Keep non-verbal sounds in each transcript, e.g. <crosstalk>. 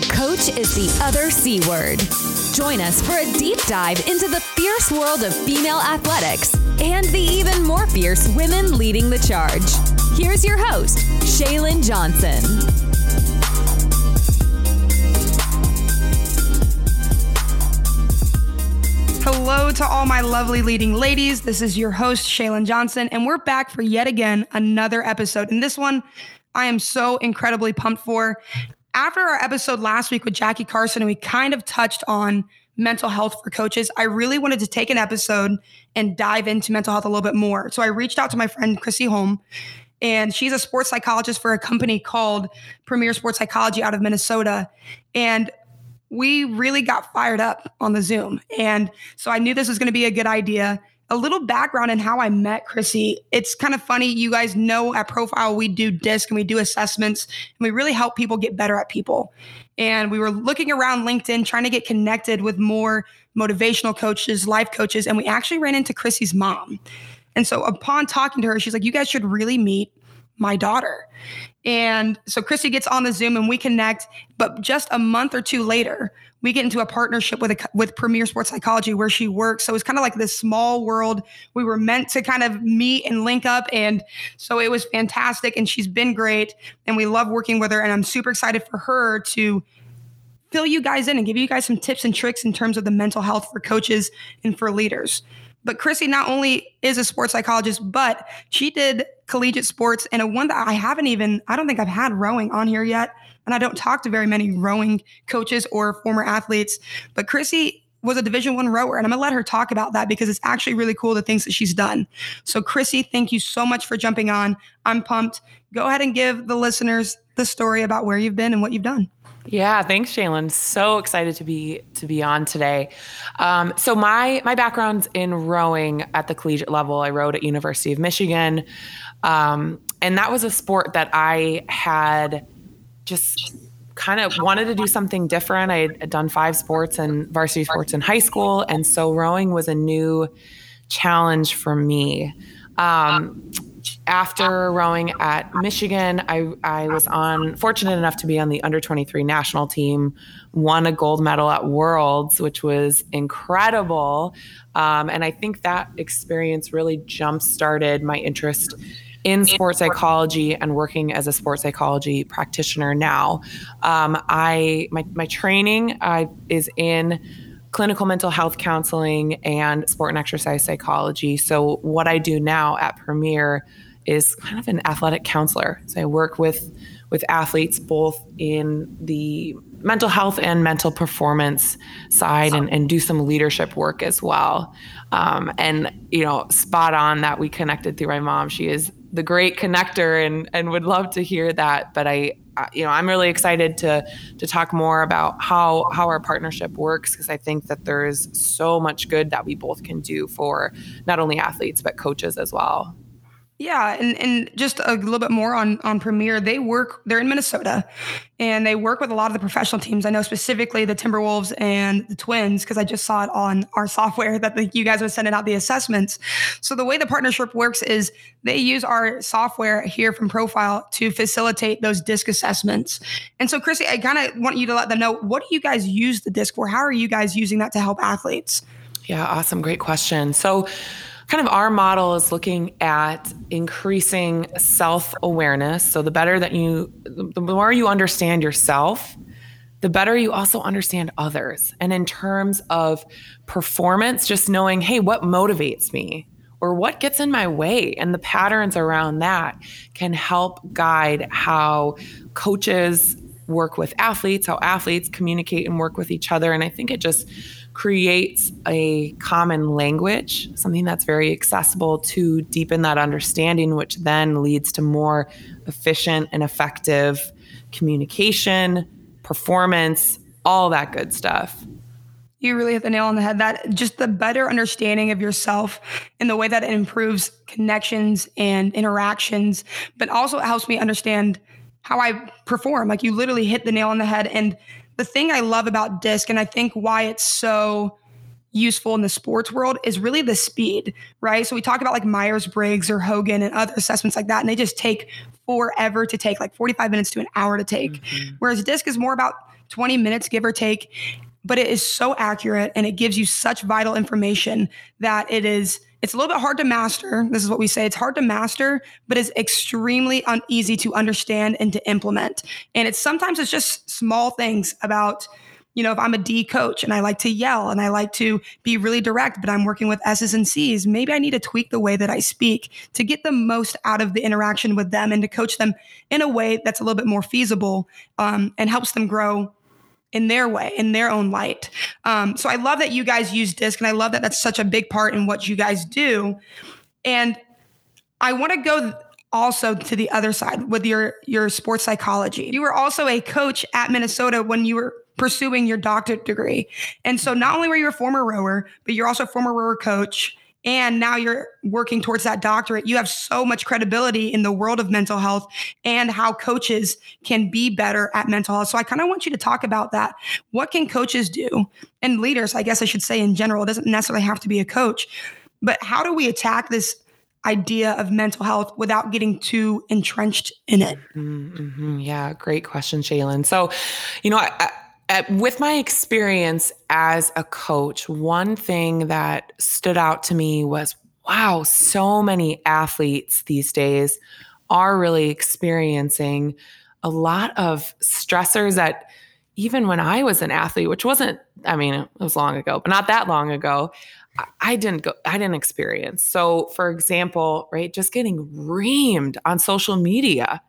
to Coach is the Other C Word. Join us for a deep dive into the fierce world of female athletics and the even more fierce women leading the charge. Here's your host, Shaylin Johnson. Hello to all my lovely leading ladies. This is your host, Shaylin Johnson, and we're back for yet again another episode. And this one, I am so incredibly pumped for after our episode last week with Jackie Carson, and we kind of touched on mental health for coaches, I really wanted to take an episode and dive into mental health a little bit more. So I reached out to my friend Chrissy Holm, and she's a sports psychologist for a company called Premier Sports Psychology out of Minnesota. And we really got fired up on the Zoom. And so I knew this was going to be a good idea a little background in how I met Chrissy. It's kind of funny. You guys know at Profile, we do DISC and we do assessments and we really help people get better at people. And we were looking around LinkedIn trying to get connected with more motivational coaches, life coaches, and we actually ran into Chrissy's mom. And so upon talking to her, she's like, You guys should really meet my daughter. And so Chrissy gets on the Zoom and we connect. But just a month or two later, we get into a partnership with a, with Premier Sports Psychology where she works. So it's kind of like this small world. We were meant to kind of meet and link up, and so it was fantastic. And she's been great, and we love working with her. And I'm super excited for her to fill you guys in and give you guys some tips and tricks in terms of the mental health for coaches and for leaders. But Chrissy not only is a sports psychologist, but she did collegiate sports and a one that I haven't even, I don't think I've had rowing on here yet and I don't talk to very many rowing coaches or former athletes. But Chrissy was a Division One rower, and I'm gonna let her talk about that because it's actually really cool the things that she's done. So, Chrissy, thank you so much for jumping on. I'm pumped. Go ahead and give the listeners the story about where you've been and what you've done. Yeah, thanks, Shaylin. So excited to be to be on today. Um, so my my background's in rowing at the collegiate level. I rowed at University of Michigan, um, and that was a sport that I had just kind of wanted to do something different. I had done five sports and varsity sports in high school, and so rowing was a new challenge for me. Um, after rowing at Michigan, I, I was on fortunate enough to be on the under 23 national team, won a gold medal at Worlds, which was incredible. Um, and I think that experience really jump started my interest in sports psychology and working as a sports psychology practitioner now. Um, I my my training uh, is in clinical mental health counseling and sport and exercise psychology. So what I do now at Premier is kind of an athletic counselor. So I work with with athletes both in the mental health and mental performance side and, and do some leadership work as well. Um, and you know, spot on that we connected through my mom. She is the great connector and and would love to hear that but i you know i'm really excited to to talk more about how how our partnership works because i think that there is so much good that we both can do for not only athletes but coaches as well yeah, and, and just a little bit more on on Premier. They work. They're in Minnesota, and they work with a lot of the professional teams. I know specifically the Timberwolves and the Twins because I just saw it on our software that the, you guys were sending out the assessments. So the way the partnership works is they use our software here from Profile to facilitate those disc assessments. And so, Chrissy, I kind of want you to let them know what do you guys use the disc for? How are you guys using that to help athletes? Yeah, awesome, great question. So kind of our model is looking at increasing self awareness. So the better that you, the more you understand yourself, the better you also understand others. And in terms of performance, just knowing, hey, what motivates me? Or what gets in my way, and the patterns around that can help guide how coaches work with athletes, how athletes communicate and work with each other. And I think it just creates a common language, something that's very accessible to deepen that understanding, which then leads to more efficient and effective communication, performance, all that good stuff. You really hit the nail on the head. That just the better understanding of yourself and the way that it improves connections and interactions, but also helps me understand how I perform. Like you literally hit the nail on the head. And the thing I love about disc, and I think why it's so useful in the sports world is really the speed, right? So we talk about like Myers Briggs or Hogan and other assessments like that, and they just take forever to take, like 45 minutes to an hour to take. Mm-hmm. Whereas disc is more about 20 minutes, give or take. But it is so accurate and it gives you such vital information that it is it's a little bit hard to master. This is what we say. It's hard to master, but it's extremely uneasy to understand and to implement. And it's sometimes it's just small things about you know, if I'm a D coach and I like to yell and I like to be really direct, but I'm working with S's and C's, maybe I need to tweak the way that I speak to get the most out of the interaction with them and to coach them in a way that's a little bit more feasible um, and helps them grow in their way, in their own light. Um, so I love that you guys use DISC and I love that that's such a big part in what you guys do. And I want to go also to the other side with your your sports psychology. You were also a coach at Minnesota when you were pursuing your doctorate degree. And so not only were you a former rower, but you're also a former rower coach. And now you're working towards that doctorate. You have so much credibility in the world of mental health and how coaches can be better at mental health. So I kind of want you to talk about that. What can coaches do? And leaders, I guess I should say in general, it doesn't necessarily have to be a coach, but how do we attack this idea of mental health without getting too entrenched in it? Mm-hmm. Yeah, great question, Shaylin. So, you know, I, at, with my experience as a coach, one thing that stood out to me was wow, so many athletes these days are really experiencing a lot of stressors that even when I was an athlete, which wasn't, I mean, it was long ago, but not that long ago, I didn't go, I didn't experience. So, for example, right, just getting reamed on social media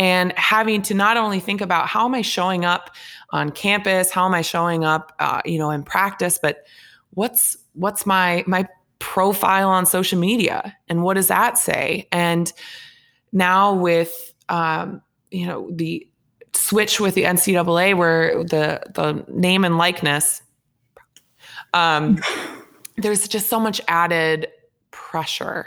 and having to not only think about how am I showing up on campus, how am I showing up, uh, you know, in practice, but what's what's my my profile on social media and what does that say? And now with um, you know the switch with the NCAA where the the name and likeness, um, there's just so much added pressure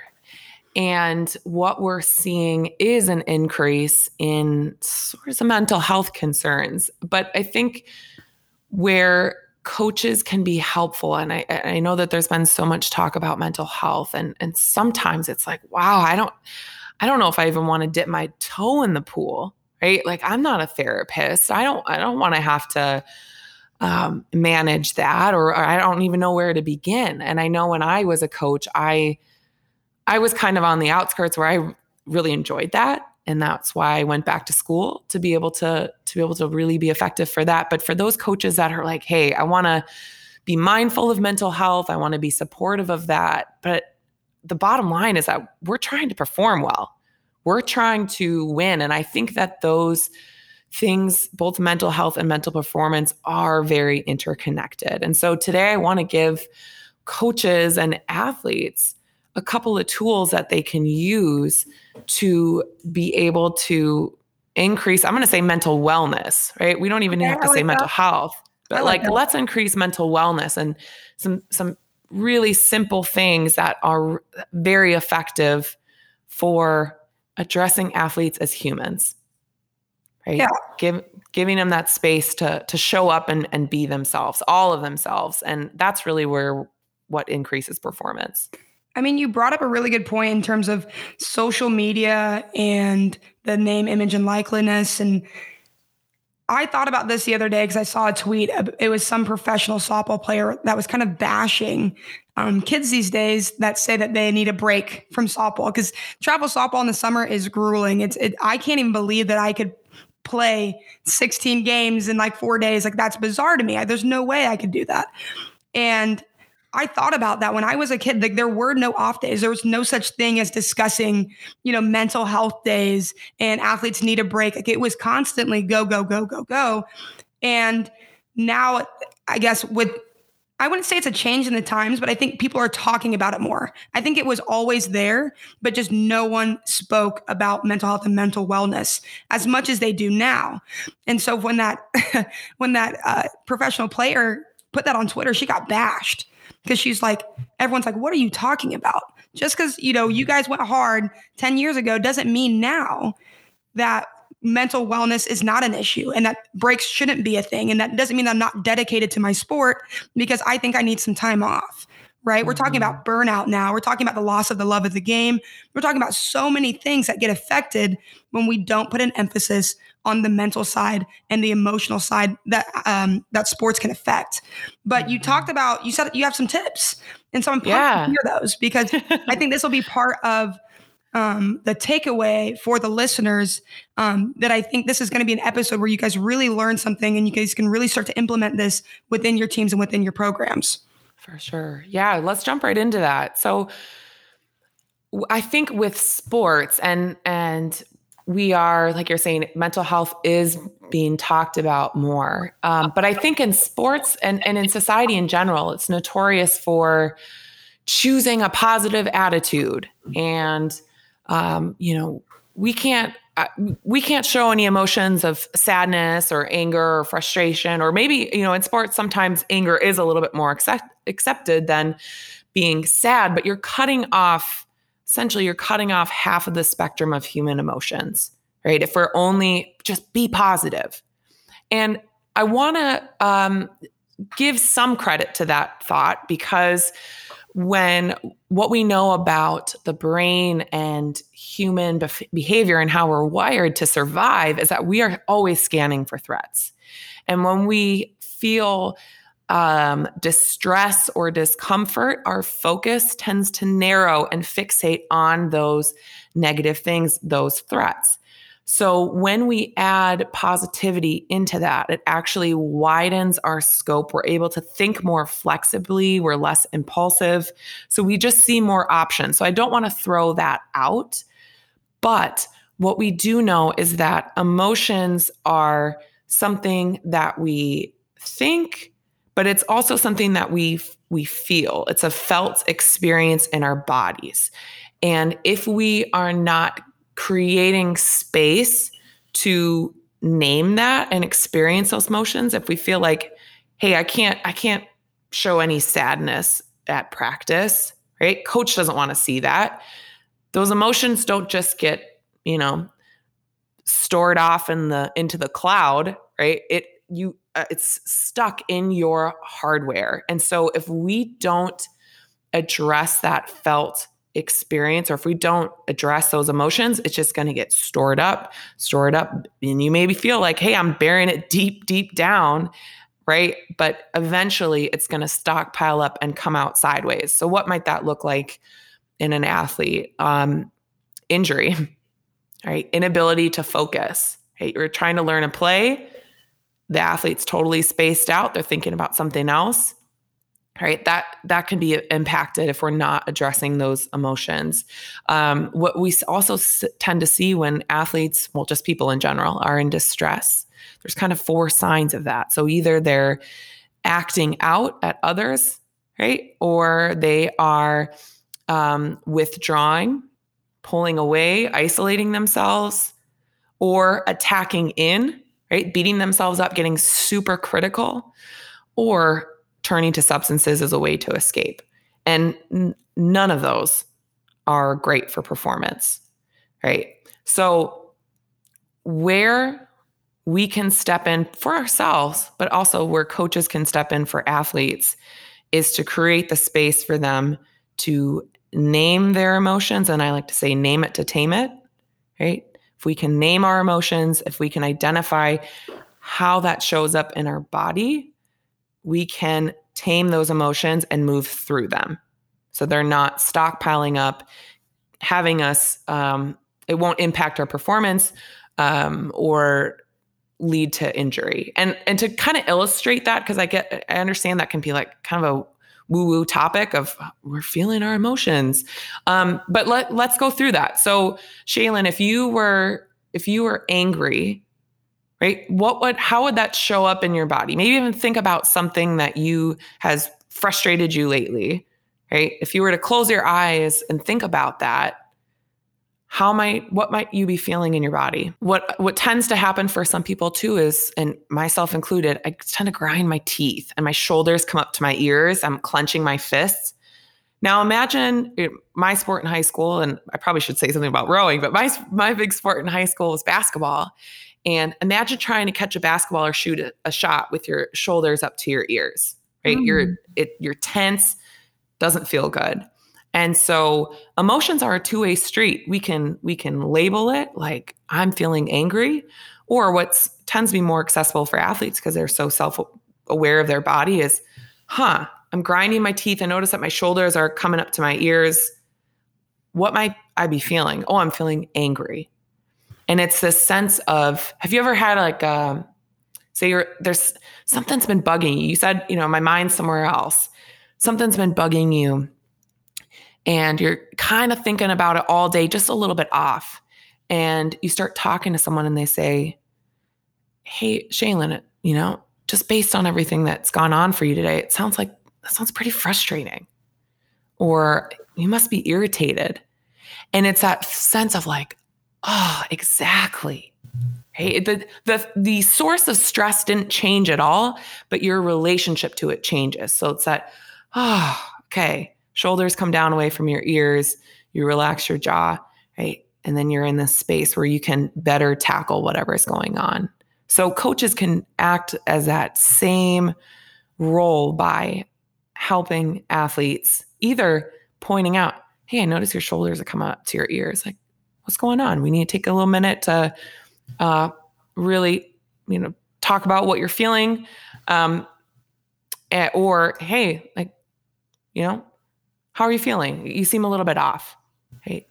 and what we're seeing is an increase in sort of mental health concerns. But I think where coaches can be helpful, and I, I know that there's been so much talk about mental health, and and sometimes it's like, wow, I don't, I don't know if I even want to dip my toe in the pool, right? Like I'm not a therapist. I don't, I don't want to have to um, manage that, or, or I don't even know where to begin. And I know when I was a coach, I I was kind of on the outskirts where I really enjoyed that. And that's why I went back to school to be able to to be able to really be effective for that. But for those coaches that are like hey I want to be mindful of mental health. I want to be supportive of that. But the bottom line is that we're trying to perform well. We're trying to win. And I think that those things both mental health and mental performance are very interconnected. And so today I want to give coaches and athletes a couple of tools that they can use to be able to increase i'm going to say mental wellness right? We don't even okay, have to say mental health but like, like let's increase mental wellness and some some really simple things that are very effective for addressing athletes as humans right? Yeah. Give, giving them that space to to show up and, and be themselves all of themselves and that's really where what increases performance I mean, you brought up a really good point in terms of social media and the name, image, and likeliness. And I thought about this the other day because I saw a tweet. It was some professional softball player that was kind of bashing um, kids these days that say that they need a break from softball because travel softball in the summer is grueling. It's it, I can't even believe that I could play 16 games in like four days. Like that's bizarre to me. I, there's no way I could do that. And I thought about that when I was a kid. Like there were no off days. There was no such thing as discussing, you know, mental health days and athletes need a break. Like it was constantly go, go, go, go, go. And now I guess with I wouldn't say it's a change in the times, but I think people are talking about it more. I think it was always there, but just no one spoke about mental health and mental wellness as much as they do now. And so when that <laughs> when that uh, professional player put that on Twitter, she got bashed because she's like, everyone's like, what are you talking about? Just because, you know, you guys went hard 10 years ago doesn't mean now that mental wellness is not an issue and that breaks shouldn't be a thing. And that doesn't mean I'm not dedicated to my sport because I think I need some time off. right? Mm-hmm. We're talking about mm-hmm. burnout now. We're talking about the loss of the love of the game. We're talking about so many things that get affected when we don't put an emphasis on the mental side and the emotional side that um, that sports can affect. But you talked mm-hmm. about you said you have some tips, and so I'm yeah. to hear those because <laughs> I think this will be part of um, the takeaway for the listeners um, that I think this is going to be an episode where you guys really learn something and you guys can really start to implement this within your teams and within your programs. For sure. Yeah, let's jump right into that. So I think with sports and and we are like you're saying mental health is being talked about more. Um, but i think in sports and, and in society in general it's notorious for choosing a positive attitude. And um, you know we can't uh, we can't show any emotions of sadness or anger or frustration or maybe you know in sports sometimes anger is a little bit more accept, accepted than being sad but you're cutting off essentially you're cutting off half of the spectrum of human emotions right if we're only just be positive and i want to um, give some credit to that thought because when what we know about the brain and human bef- behavior and how we're wired to survive is that we are always scanning for threats. And when we feel um, distress or discomfort, our focus tends to narrow and fixate on those negative things, those threats. So when we add positivity into that, it actually widens our scope. We're able to think more flexibly, we're less impulsive. So we just see more options. So I don't want to throw that out. But what we do know is that emotions are something that we think, but it's also something that we we feel. It's a felt experience in our bodies. And if we are not creating space to name that and experience those emotions if we feel like hey i can't i can't show any sadness at practice right coach doesn't want to see that those emotions don't just get you know stored off in the into the cloud right it you uh, it's stuck in your hardware. And so if we don't address that felt experience or if we don't address those emotions it's just going to get stored up stored up and you maybe feel like hey i'm burying it deep deep down right? But eventually it's going to stockpile up and come out sideways. So what might that look like in an athlete? Um, injury <laughs> right? Inability to focus right? You're trying to learn a play the athlete's totally spaced out they're thinking about something else right? That that can be impacted if we're not addressing those emotions. Um, what we also tend to see when athletes well just people in general are in distress there's kind of four signs of that. So either they're acting out at others right? Or they are um, withdrawing pulling away isolating themselves or attacking in right beating themselves up getting super critical or turning to substances as a way to escape. And n- none of those are great for performance, right? So, where we can step in for ourselves, but also where coaches can step in for athletes is to create the space for them to name their emotions. And I like to say, name it to tame it, right? If we can name our emotions, if we can identify how that shows up in our body, we can tame those emotions and move through them. So they're not stockpiling up, having us, um, it won't impact our performance um, or lead to injury. And and to kind of illustrate that, because I get I understand that can be like kind of a woo-woo topic of we're feeling our emotions. Um, but let let's go through that. So Shaylin, if you were if you were angry right? What would how would that show up in your body? Maybe even think about something that you has frustrated you lately, right? If you were to close your eyes and think about that, how might what might you be feeling in your body? What what tends to happen for some people too is and myself included, I tend to grind my teeth and my shoulders come up to my ears. I'm clenching my fists. Now imagine my sport in high school, and I probably should say something about rowing, but my my big sport in high school was basketball. And imagine trying to catch a basketball or shoot a, a shot with your shoulders up to your ears, right? Mm. You're it, you're tense. doesn't feel good. And so emotions are a two-way street. We can we can label it like I'm feeling angry or what tends to be more accessible for athletes because they're so self-aware of their body is huh, I'm grinding my teeth. I notice that my shoulders are coming up to my ears. What might I be feeling? Oh, I'm feeling angry. And it's this sense of have you ever had like a um, say you're there's something's been bugging you. You said, you know, my mind's somewhere else. Something's been bugging you and you're kind of thinking about it all day, just a little bit off. And you start talking to someone and they say, Hey, Shaylin, you know, just based on everything that's gone on for you today, it sounds like that sounds pretty frustrating. Or you must be irritated. And it's that sense of like, oh, exactly. Hey, the the the source of stress didn't change at all, but your relationship to it changes. So it's that, oh, okay, shoulders come down away from your ears, you relax your jaw, right? And then you're in this space where you can better tackle whatever is going on. So coaches can act as that same role by helping athletes either pointing out, hey, I notice your shoulders are coming up to your ears. Like, what's going on? We need to take a little minute to uh, really, you know, talk about what you're feeling. Um, or, hey, like, you know, how are you feeling? You seem a little bit off. Right?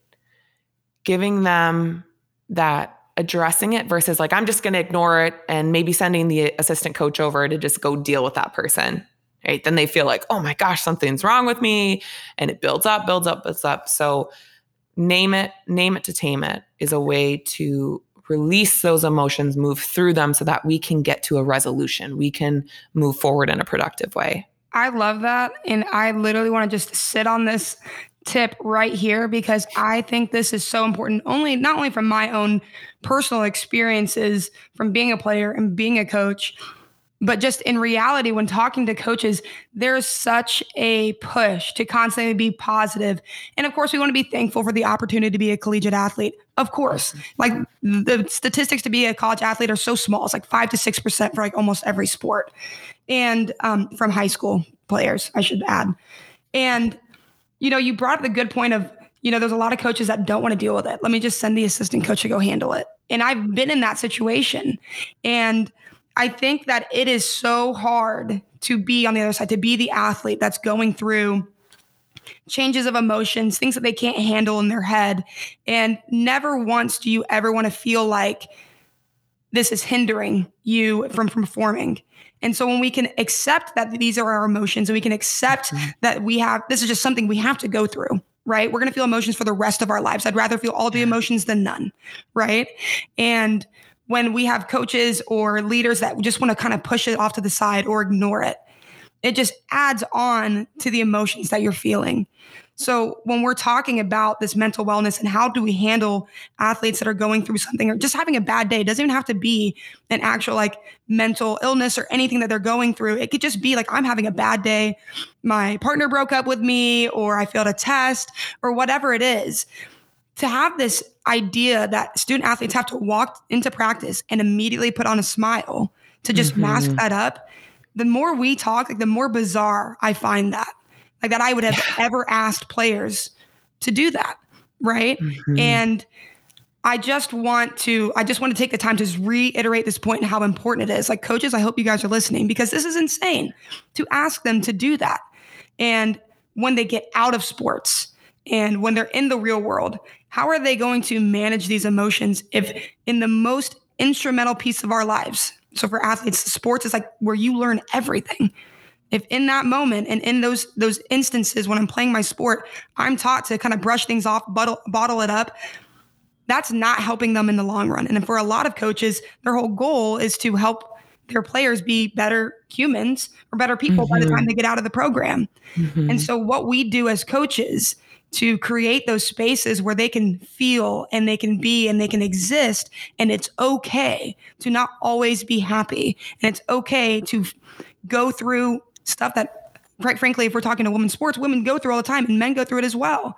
Giving them that addressing it versus like, I'm just going to ignore it and maybe sending the assistant coach over to just go deal with that person. Right. Then they feel like, oh my gosh, something's wrong with me. And it builds up, builds up, builds up. So name it, name it to tame it is a way to release those emotions, move through them so that we can get to a resolution. We can move forward in a productive way. I love that. And I literally want to just sit on this tip right here because I think this is so important only not only from my own personal experiences from being a player and being a coach but just in reality when talking to coaches there's such a push to constantly be positive and of course we want to be thankful for the opportunity to be a collegiate athlete of course like the statistics to be a college athlete are so small it's like 5 to 6% for like almost every sport and um, from high school players, I should add. And, you know, you brought up the good point of, you know, there's a lot of coaches that don't want to deal with it. Let me just send the assistant coach to go handle it. And I've been in that situation. And I think that it is so hard to be on the other side, to be the athlete that's going through changes of emotions, things that they can't handle in their head. And never once do you ever want to feel like this is hindering you from performing. And so when we can accept that these are our emotions and we can accept mm-hmm. that we have, this is just something we have to go through, right? We're going to feel emotions for the rest of our lives. I'd rather feel all the emotions than none, right? And when we have coaches or leaders that just want to kind of push it off to the side or ignore it, it just adds on to the emotions that you're feeling. So when we're talking about this mental wellness and how do we handle athletes that are going through something or just having a bad day, it doesn't even have to be an actual like mental illness or anything that they're going through. It could just be like I'm having a bad day, my partner broke up with me or I failed a test or whatever it is. To have this idea that student athletes have to walk into practice and immediately put on a smile to just mm-hmm. mask that up, the more we talk, like the more bizarre I find that like that I would have ever asked players to do that. Right. Mm-hmm. And I just want to, I just want to take the time to reiterate this point and how important it is. Like coaches, I hope you guys are listening because this is insane to ask them to do that. And when they get out of sports and when they're in the real world, how are they going to manage these emotions if in the most instrumental piece of our lives? So for athletes, sports is like where you learn everything if in that moment and in those those instances when I'm playing my sport, I'm taught to kind of brush things off, bottle, bottle it up, that's not helping them in the long run. And for a lot of coaches, their whole goal is to help their players be better humans or better people mm-hmm. by the time mm-hmm. they get out of the program. Mm-hmm. And so what we do as coaches to create those spaces where they can feel and they can be and they can exist and it's okay to not always be happy and it's okay to go through stuff that quite frankly, if we're talking to women's sports, women go through all the time and men go through it as well.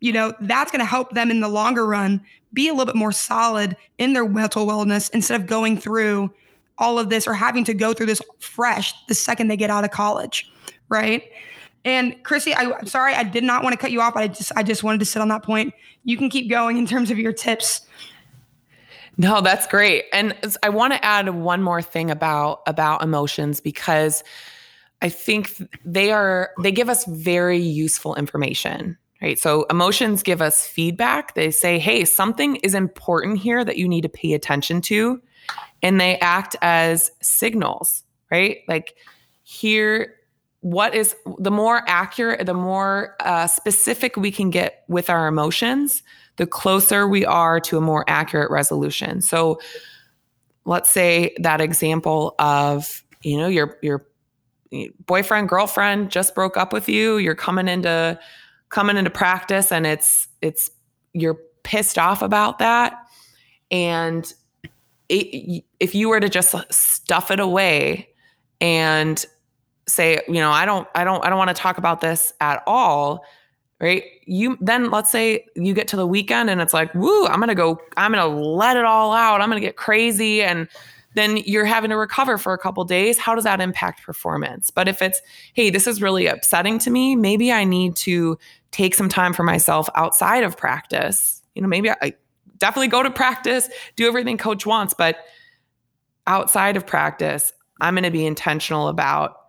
You know, that's going to help them in the longer run be a little bit more solid in their mental wellness instead of going through all of this or having to go through this fresh the second they get out of college. Right. And Chrissy, I, am sorry, I did not want to cut you off. I just, I just wanted to sit on that point. You can keep going in terms of your tips. No, that's great. And I want to add one more thing about about emotions because I think they are they give us very useful information, right? So emotions give us feedback. They say, "Hey, something is important here that you need to pay attention to." And they act as signals, right? Like here what is the more accurate, the more uh, specific we can get with our emotions, the closer we are to a more accurate resolution. So let's say that example of, you know, your your boyfriend, girlfriend just broke up with you, you're coming into coming into practice and it's it's you're pissed off about that and it, if you were to just stuff it away and say you know i don't i don't i don't want to talk about this at all right? You then let's say you get to the weekend and it's like, woo, I'm gonna go, I'm gonna let it all out. I'm gonna get crazy. And then you're having to recover for a couple days. How does that impact performance? But if it's, hey, this is really upsetting to me, maybe I need to take some time for myself outside of practice. You know, maybe I, I definitely go to practice, do everything coach wants, but outside of practice, I'm going to be intentional about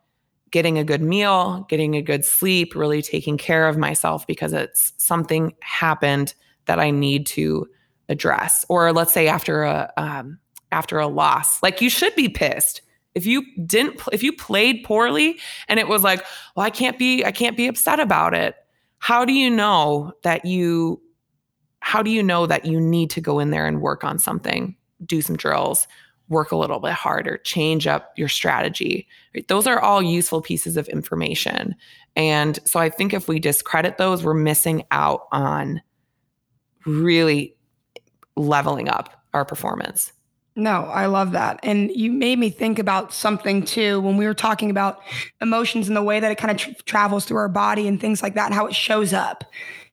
getting a good meal, getting a good sleep, really taking care of myself because it's something happened that I need to address. Or let's say after a um, after a loss, like you should be pissed if you didn't if you played poorly and it was like, well, I can't be I can't be upset about it. How do you know that you how do you know that you need to go in there and work on something, do some drills, work a little bit harder, change up your strategy. Right? Those are all useful pieces of information. And so I think if we discredit those, we're missing out on really leveling up our performance. No, I love that. And you made me think about something too when we were talking about emotions and the way that it kind of tra- travels through our body and things like that and how it shows up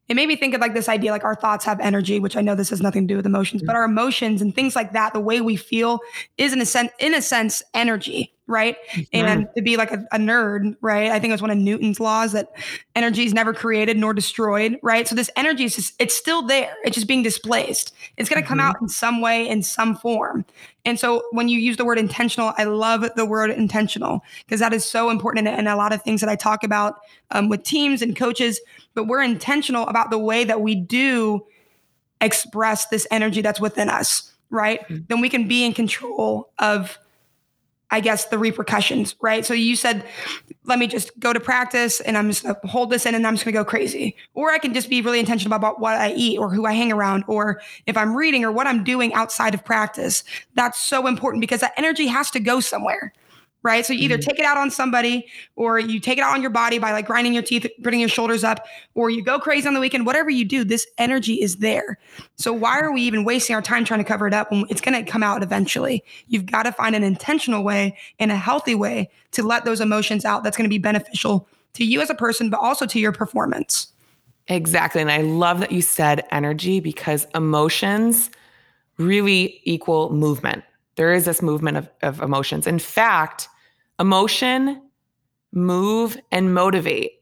it made me think of like this idea like our thoughts have energy which i know this has nothing to do with emotions but our emotions and things like that the way we feel is in a sense in a sense energy right? And to be like a, a, nerd right? I think it's one of newton's laws that energy is never created nor destroyed right? So this energy is just it's still there. It's just being displaced. It's going to come mm-hmm. out in some way in some form. And so when you use the word intentional i love the word intentional because that is so important in, in, a lot of things that i talk about um, with teams and coaches but we're intentional about the way that we do express this energy that's within us, right? Mm-hmm. Then we can be in control of I guess the repercussions, right? So you said, let me just go to practice and I'm just gonna hold this in and I'm just gonna go crazy. Or I can just be really intentional about what I eat or who I hang around or if I'm reading or what I'm doing outside of practice. That's so important because that energy has to go somewhere right? So you either mm-hmm. take it out on somebody or you take it out on your body by like grinding your teeth, putting your shoulders up, or you go crazy on the weekend. Whatever you do, this energy is there. So why are we even wasting our time trying to cover it up when it's going to come out eventually? You've got to find an intentional way and a healthy way to let those emotions out that's going to be beneficial to you as a person, but also to your performance. Exactly. And I love that you said energy because emotions really equal movement. There is this movement of, of emotions. In fact, Emotion, move, and motivate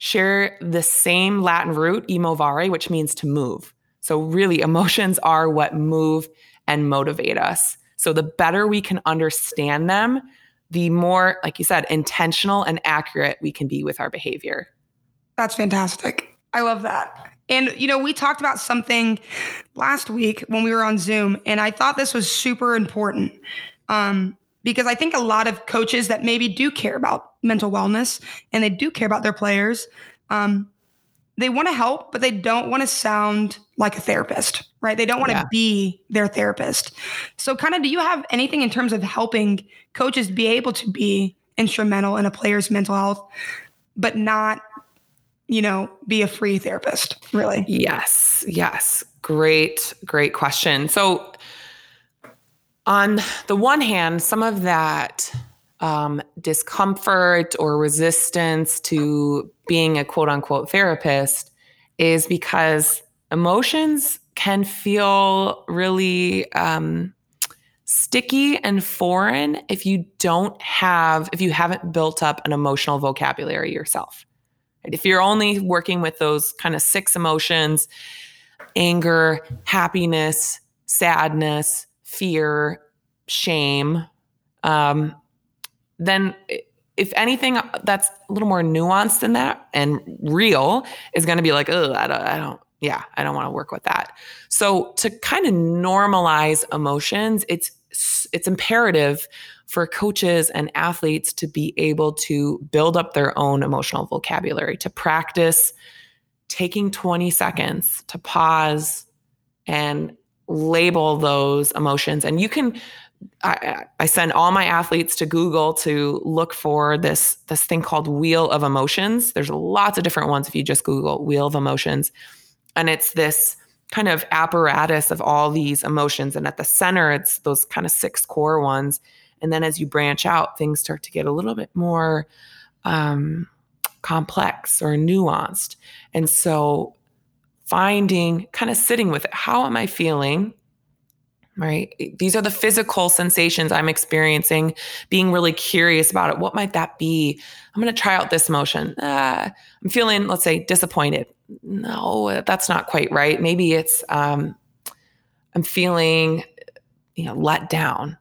share the same Latin root, emovere, which means to move. So, really, <laughs> emotions are what move and motivate us. So, the better we can understand them, the more, like you said, intentional and accurate we can be with our behavior. That's fantastic. I love that. And, you know, we talked about something last week when we were on Zoom, and I thought this was super important. Um, because I think a lot of coaches that maybe do care about mental wellness and they do care about their players, um, they want to help, but they don't want to sound like a therapist, right? They don't want yeah. to be their therapist. So, kind of, do you have anything in terms of helping coaches be able to be instrumental in a player's mental health, but not, you know, be a free therapist, really? Yes, yes. Great, great question. So, on the one hand, some of that um, discomfort or resistance to being a quote unquote therapist is because emotions can feel really um, sticky and foreign if you don't have, if you haven't built up an emotional vocabulary yourself. If you're only working with those kind of six emotions anger, happiness, sadness, fear, shame um, then if anything that's a little more nuanced than that and real is going to be like, oh, I don't, I don't, yeah, I don't want to work with that. So to kind of normalize emotions, it's it's imperative for coaches and athletes to be able to build up their own emotional vocabulary, to practice taking 20 seconds to pause and label those emotions. And you can I, I, send all my athletes to Google to look for this this thing called Wheel of Emotions. There's lots of different ones if you just Google Wheel of Emotions, and it's this kind of apparatus of all these emotions. And at the center, it's those kind of six core ones. And then as you branch out, things start to get a little bit more um, complex or nuanced. And so, finding kind of sitting with it. How am I feeling? right? These are the physical sensations I'm experiencing, being really curious about it. What might that be? I'm going to try out this motion. Uh, I'm feeling, let's say, disappointed. No, that's not quite right. Maybe it's, um, I'm feeling, you know, let down.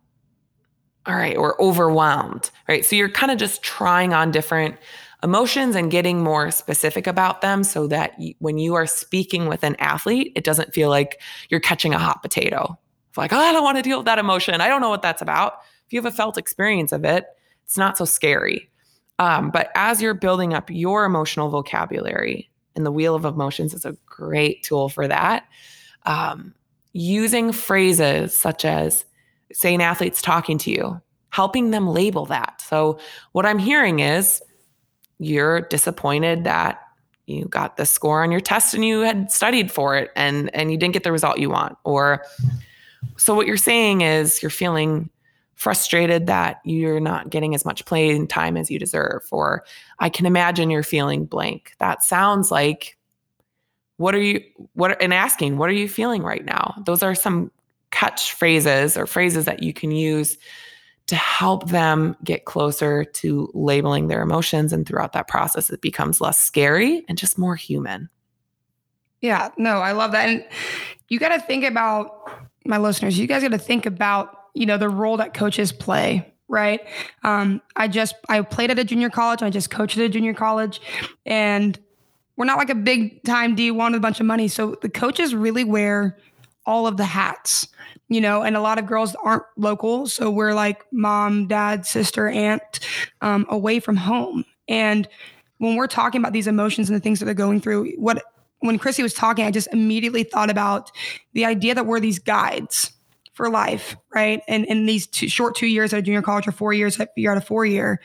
All right, or overwhelmed, right? So you're kind of just trying on different emotions and getting more specific about them so that when you are speaking with an athlete, it doesn't feel like you're catching a hot potato, like, oh, I don't want to deal with that emotion. I don't know what that's about. If you have a felt experience of it, it's not so scary. Um, but as you're building up your emotional vocabulary, and the Wheel of Emotions is a great tool for that, um, using phrases such as, say, an athlete's talking to you, helping them label that. So, what I'm hearing is you're disappointed that you got the score on your test and you had studied for it and and you didn't get the result you want or so what you're saying is you're feeling frustrated that you're not getting as much playing time as you deserve or I can imagine you're feeling blank. That sounds like what are you what and asking what are you feeling right now? Those are some catch phrases or phrases that you can use to help them get closer to labeling their emotions and throughout that process it becomes less scary and just more human. Yeah, no, I love that. And you got to think about my listeners, you guys got to think about, you know, the role that coaches play, right? Um, I just I played at a junior college. I just coached at a junior college, and we're not like a big time D1 with a bunch of money. So the coaches really wear all of the hats, you know, and a lot of girls aren't local. So we're like mom, dad, sister, aunt, um, away from home. And when we're talking about these emotions and the things that they're going through, what when Chrissy was talking, I just immediately thought about the idea that we're these guides for life, right? And in these two, short two years at a junior college or four years you're at a four year,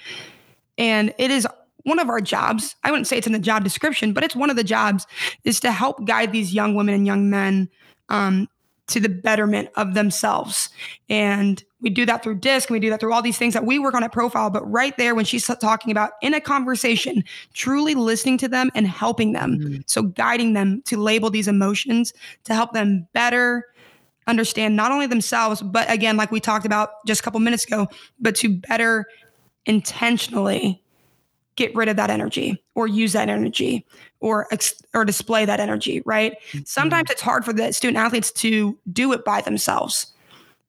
and it is one of our jobs. I wouldn't say it's in the job description, but it's one of the jobs is to help guide these young women and young men um, to the betterment of themselves. And we do that through disc and we do that through all these things that we work on at profile. But right there, when she's talking about in a conversation, truly listening to them and helping them. Mm-hmm. So guiding them to label these emotions to help them better understand not only themselves, but again, like we talked about just a couple minutes ago, but to better intentionally get rid of that energy or use that energy or or display that energy right mm-hmm. sometimes it's hard for the student athletes to do it by themselves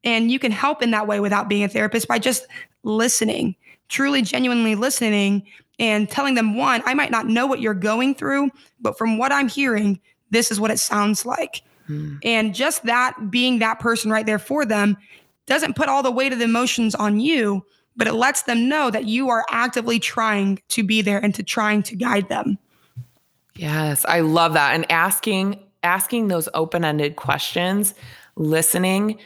and you can help in that way without being a therapist by just listening truly genuinely listening and telling them one i might not know what you're going through but from what i'm hearing this is what it sounds like mm. and just that being that person right there for them doesn't put all the weight of the emotions on you but it lets them know that you are actively trying to be there and to trying to guide them. Yes, I love that. And asking asking those open-ended questions, listening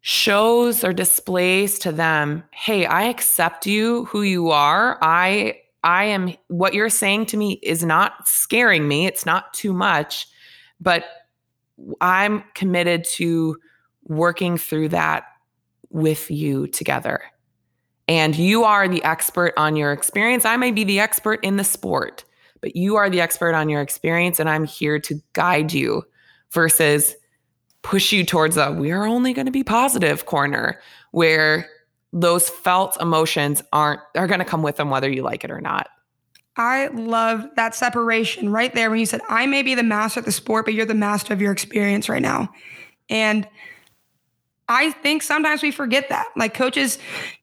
shows or displays to them, "Hey, I accept you who you are. I I am what you're saying to me is not scaring me. It's not too much, but I'm committed to working through that with you together and you are the expert on your experience. I may be the expert in the sport, but you are the expert on your experience, and I'm here to guide you versus push you towards a we are only going to be positive corner where those felt emotions aren't are going to come with them whether you like it or not. I love that separation right there when you said, I may be the master of the sport, but you're the master of your experience right now. And I think sometimes we forget that. Like coaches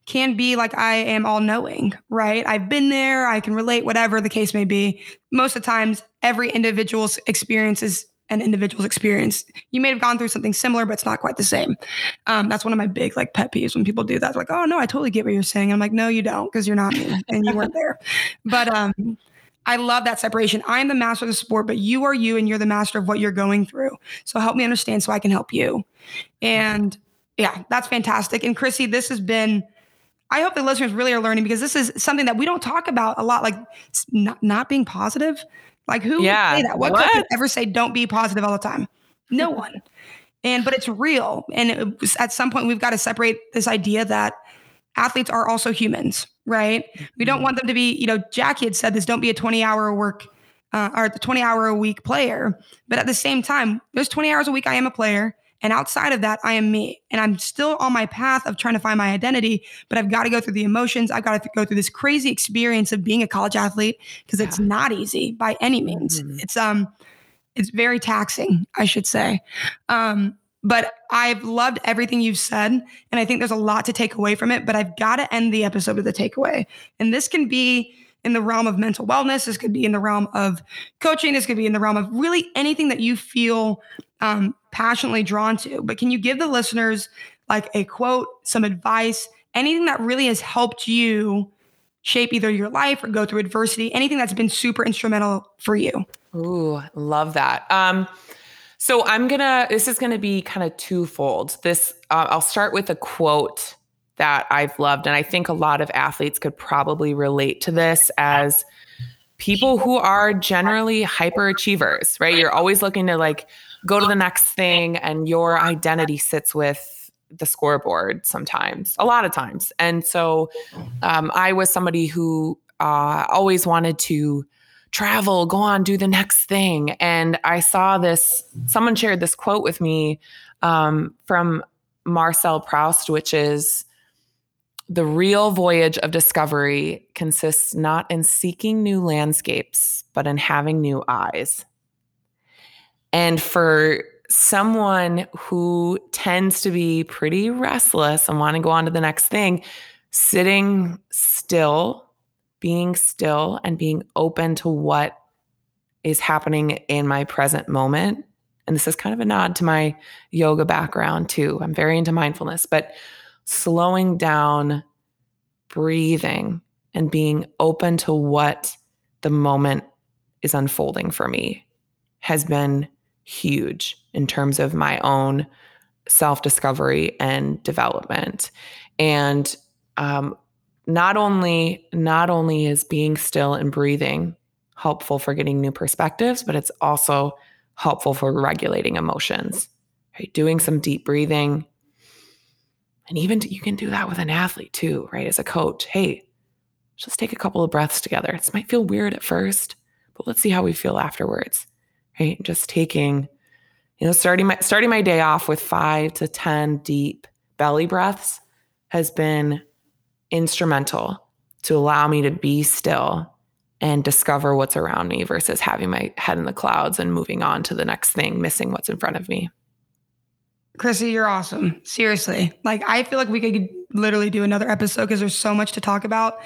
can be like, I am all knowing, right? I've been there, I can relate, whatever the case may be. Most of the times, every individual's experience is an individual's experience. You may have gone through something similar, but it's not quite the same. Um, that's one of my big like pet peeves when people do that. They're like, oh no, I totally get what you're saying. I'm like, no, you don't, because you're not me and you weren't there. But um, I love that separation. I'm the master of the sport, but you are you and you're the master of what you're going through. So help me understand so I can help you. And yeah, that's fantastic. And Chrissy, this has been, I hope the listeners really are learning because this is something that we don't talk about a lot, like not, not being positive. Like who yeah. would say that? What, what? could ever say don't be positive all the time? No one. And but it's real. And it at some point we've got to separate this idea that athletes are also humans, right? We don't mm-hmm. want them to be, you know, Jackie had said this, don't be a 20 hour work uh, or the 20 hour a week player. But at the same time, there's 20 hours a week I am a player. And outside of that, I am me. And I'm still on my path of trying to find my identity, but I've got to go through the emotions. I've got to go through this crazy experience of being a college athlete because it's not easy by any means. Mm-hmm. It's um it's very taxing, I should say. Um, but I've loved everything you've said. And I think there's a lot to take away from it. But I've got to end the episode with a takeaway. And this can be in the realm of mental wellness. This could be in the realm of coaching. This could be in the realm of really anything that you feel um, passionately drawn to. But can you give the listeners like a quote, some advice, anything that really has helped you shape either your life or go through adversity, anything that's been super instrumental for you? Ooh, love that. Um, so I'm gonna. This is gonna be kind of twofold. This uh, I'll start with a quote that I've loved, and I think a lot of athletes could probably relate to this as people who are generally hyperachievers, right? You're always looking to like go to the next thing and your identity sits with the scoreboard sometimes a lot of times. And so um, i was somebody who uh, always wanted to travel go on do the next thing. And i saw this someone shared this quote with me um, from marcel proust which is the real voyage of discovery consists not in seeking new landscapes but in having new eyes and for someone who tends to be pretty restless and want to go on to the next thing, sitting still, being still, and being open to what is happening in my present moment. And this is kind of a nod to my yoga background too. I'm very into mindfulness, but slowing down, breathing, and being open to what the moment is unfolding for me has been huge in terms of my own self discovery and development. And um, not only not only is being still and breathing helpful for getting new perspectives, but it's also helpful for regulating emotions. Right, doing some deep breathing, and even you can do that with an athlete too, right? As a coach, hey, just take a couple of breaths together. This might feel weird at first, but let's see how we feel afterwards right? Just taking, you know, starting my starting my day off with five to 10 deep belly breaths has been instrumental to allow me to be still and discover what's around me versus having my head in the clouds and moving on to the next thing, missing what's in front of me. Chrissy, you're awesome. Seriously. Like, I feel like we could literally do another episode because there's so much to talk about.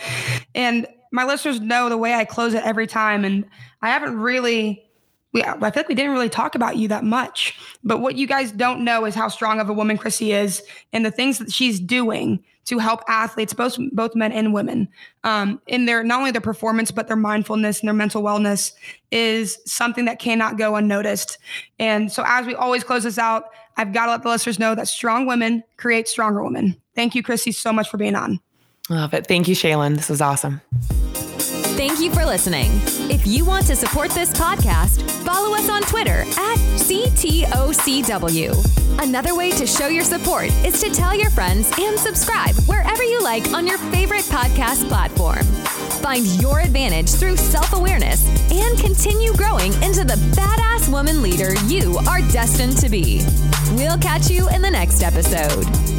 And my listeners know the way I close it every time. And I haven't really we, I feel like we didn't really talk about you that much. But what you guys don't know is how strong of a woman Chrissy is and the things that she's doing to help athletes, both both men and women, um, in their not only their performance but their mindfulness and their mental wellness is something that cannot go unnoticed. And so, as we always close this out, I've got to let the listeners know that strong women create stronger women. Thank you, Chrissy, so much for being on. Love it. Thank you, Shaylin. This was awesome. Thank you for listening. If you want to support this podcast, follow us on Twitter at CTOCW. Another way to show your support is to tell your friends and subscribe wherever you like on your favorite podcast platform. Find your advantage through self awareness and continue growing into the badass woman leader you are destined to be. We'll catch you in the next episode.